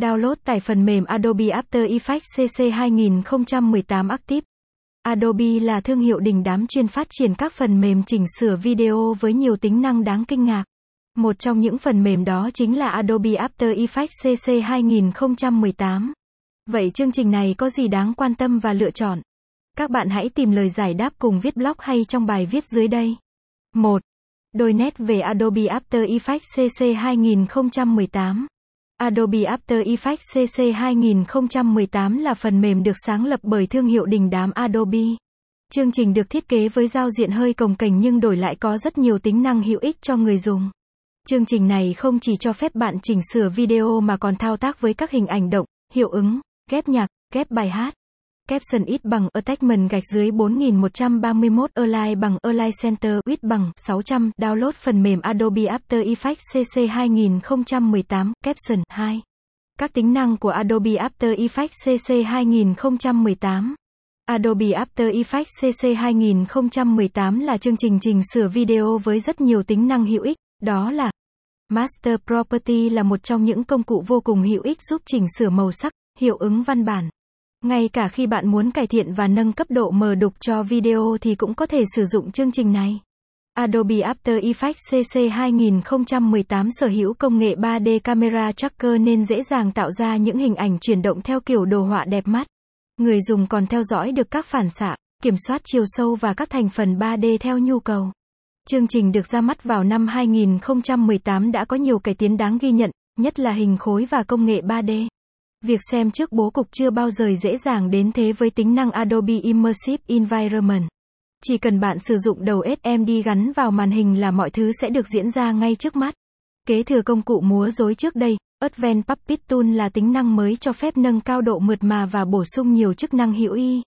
Download tải phần mềm Adobe After Effects CC 2018 Active. Adobe là thương hiệu đình đám chuyên phát triển các phần mềm chỉnh sửa video với nhiều tính năng đáng kinh ngạc. Một trong những phần mềm đó chính là Adobe After Effects CC 2018. Vậy chương trình này có gì đáng quan tâm và lựa chọn? Các bạn hãy tìm lời giải đáp cùng viết blog hay trong bài viết dưới đây. 1. Đôi nét về Adobe After Effects CC 2018. Adobe After Effects CC 2018 là phần mềm được sáng lập bởi thương hiệu đình đám Adobe. Chương trình được thiết kế với giao diện hơi cồng kềnh nhưng đổi lại có rất nhiều tính năng hữu ích cho người dùng. Chương trình này không chỉ cho phép bạn chỉnh sửa video mà còn thao tác với các hình ảnh động, hiệu ứng, ghép nhạc, ghép bài hát. Caption ít bằng Attachment gạch dưới 4131 Align bằng Align Center ít bằng 600 Download phần mềm Adobe After Effects CC 2018 Caption 2 Các tính năng của Adobe After Effects CC 2018 Adobe After Effects CC 2018 là chương trình chỉnh sửa video với rất nhiều tính năng hữu ích, đó là Master Property là một trong những công cụ vô cùng hữu ích giúp chỉnh sửa màu sắc, hiệu ứng văn bản. Ngay cả khi bạn muốn cải thiện và nâng cấp độ mờ đục cho video thì cũng có thể sử dụng chương trình này. Adobe After Effects CC 2018 sở hữu công nghệ 3D Camera Tracker nên dễ dàng tạo ra những hình ảnh chuyển động theo kiểu đồ họa đẹp mắt. Người dùng còn theo dõi được các phản xạ, kiểm soát chiều sâu và các thành phần 3D theo nhu cầu. Chương trình được ra mắt vào năm 2018 đã có nhiều cải tiến đáng ghi nhận, nhất là hình khối và công nghệ 3D. Việc xem trước bố cục chưa bao giờ dễ dàng đến thế với tính năng Adobe Immersive Environment. Chỉ cần bạn sử dụng đầu SMD gắn vào màn hình là mọi thứ sẽ được diễn ra ngay trước mắt. Kế thừa công cụ múa rối trước đây, Advanced Puppet Tool là tính năng mới cho phép nâng cao độ mượt mà và bổ sung nhiều chức năng hữu ích.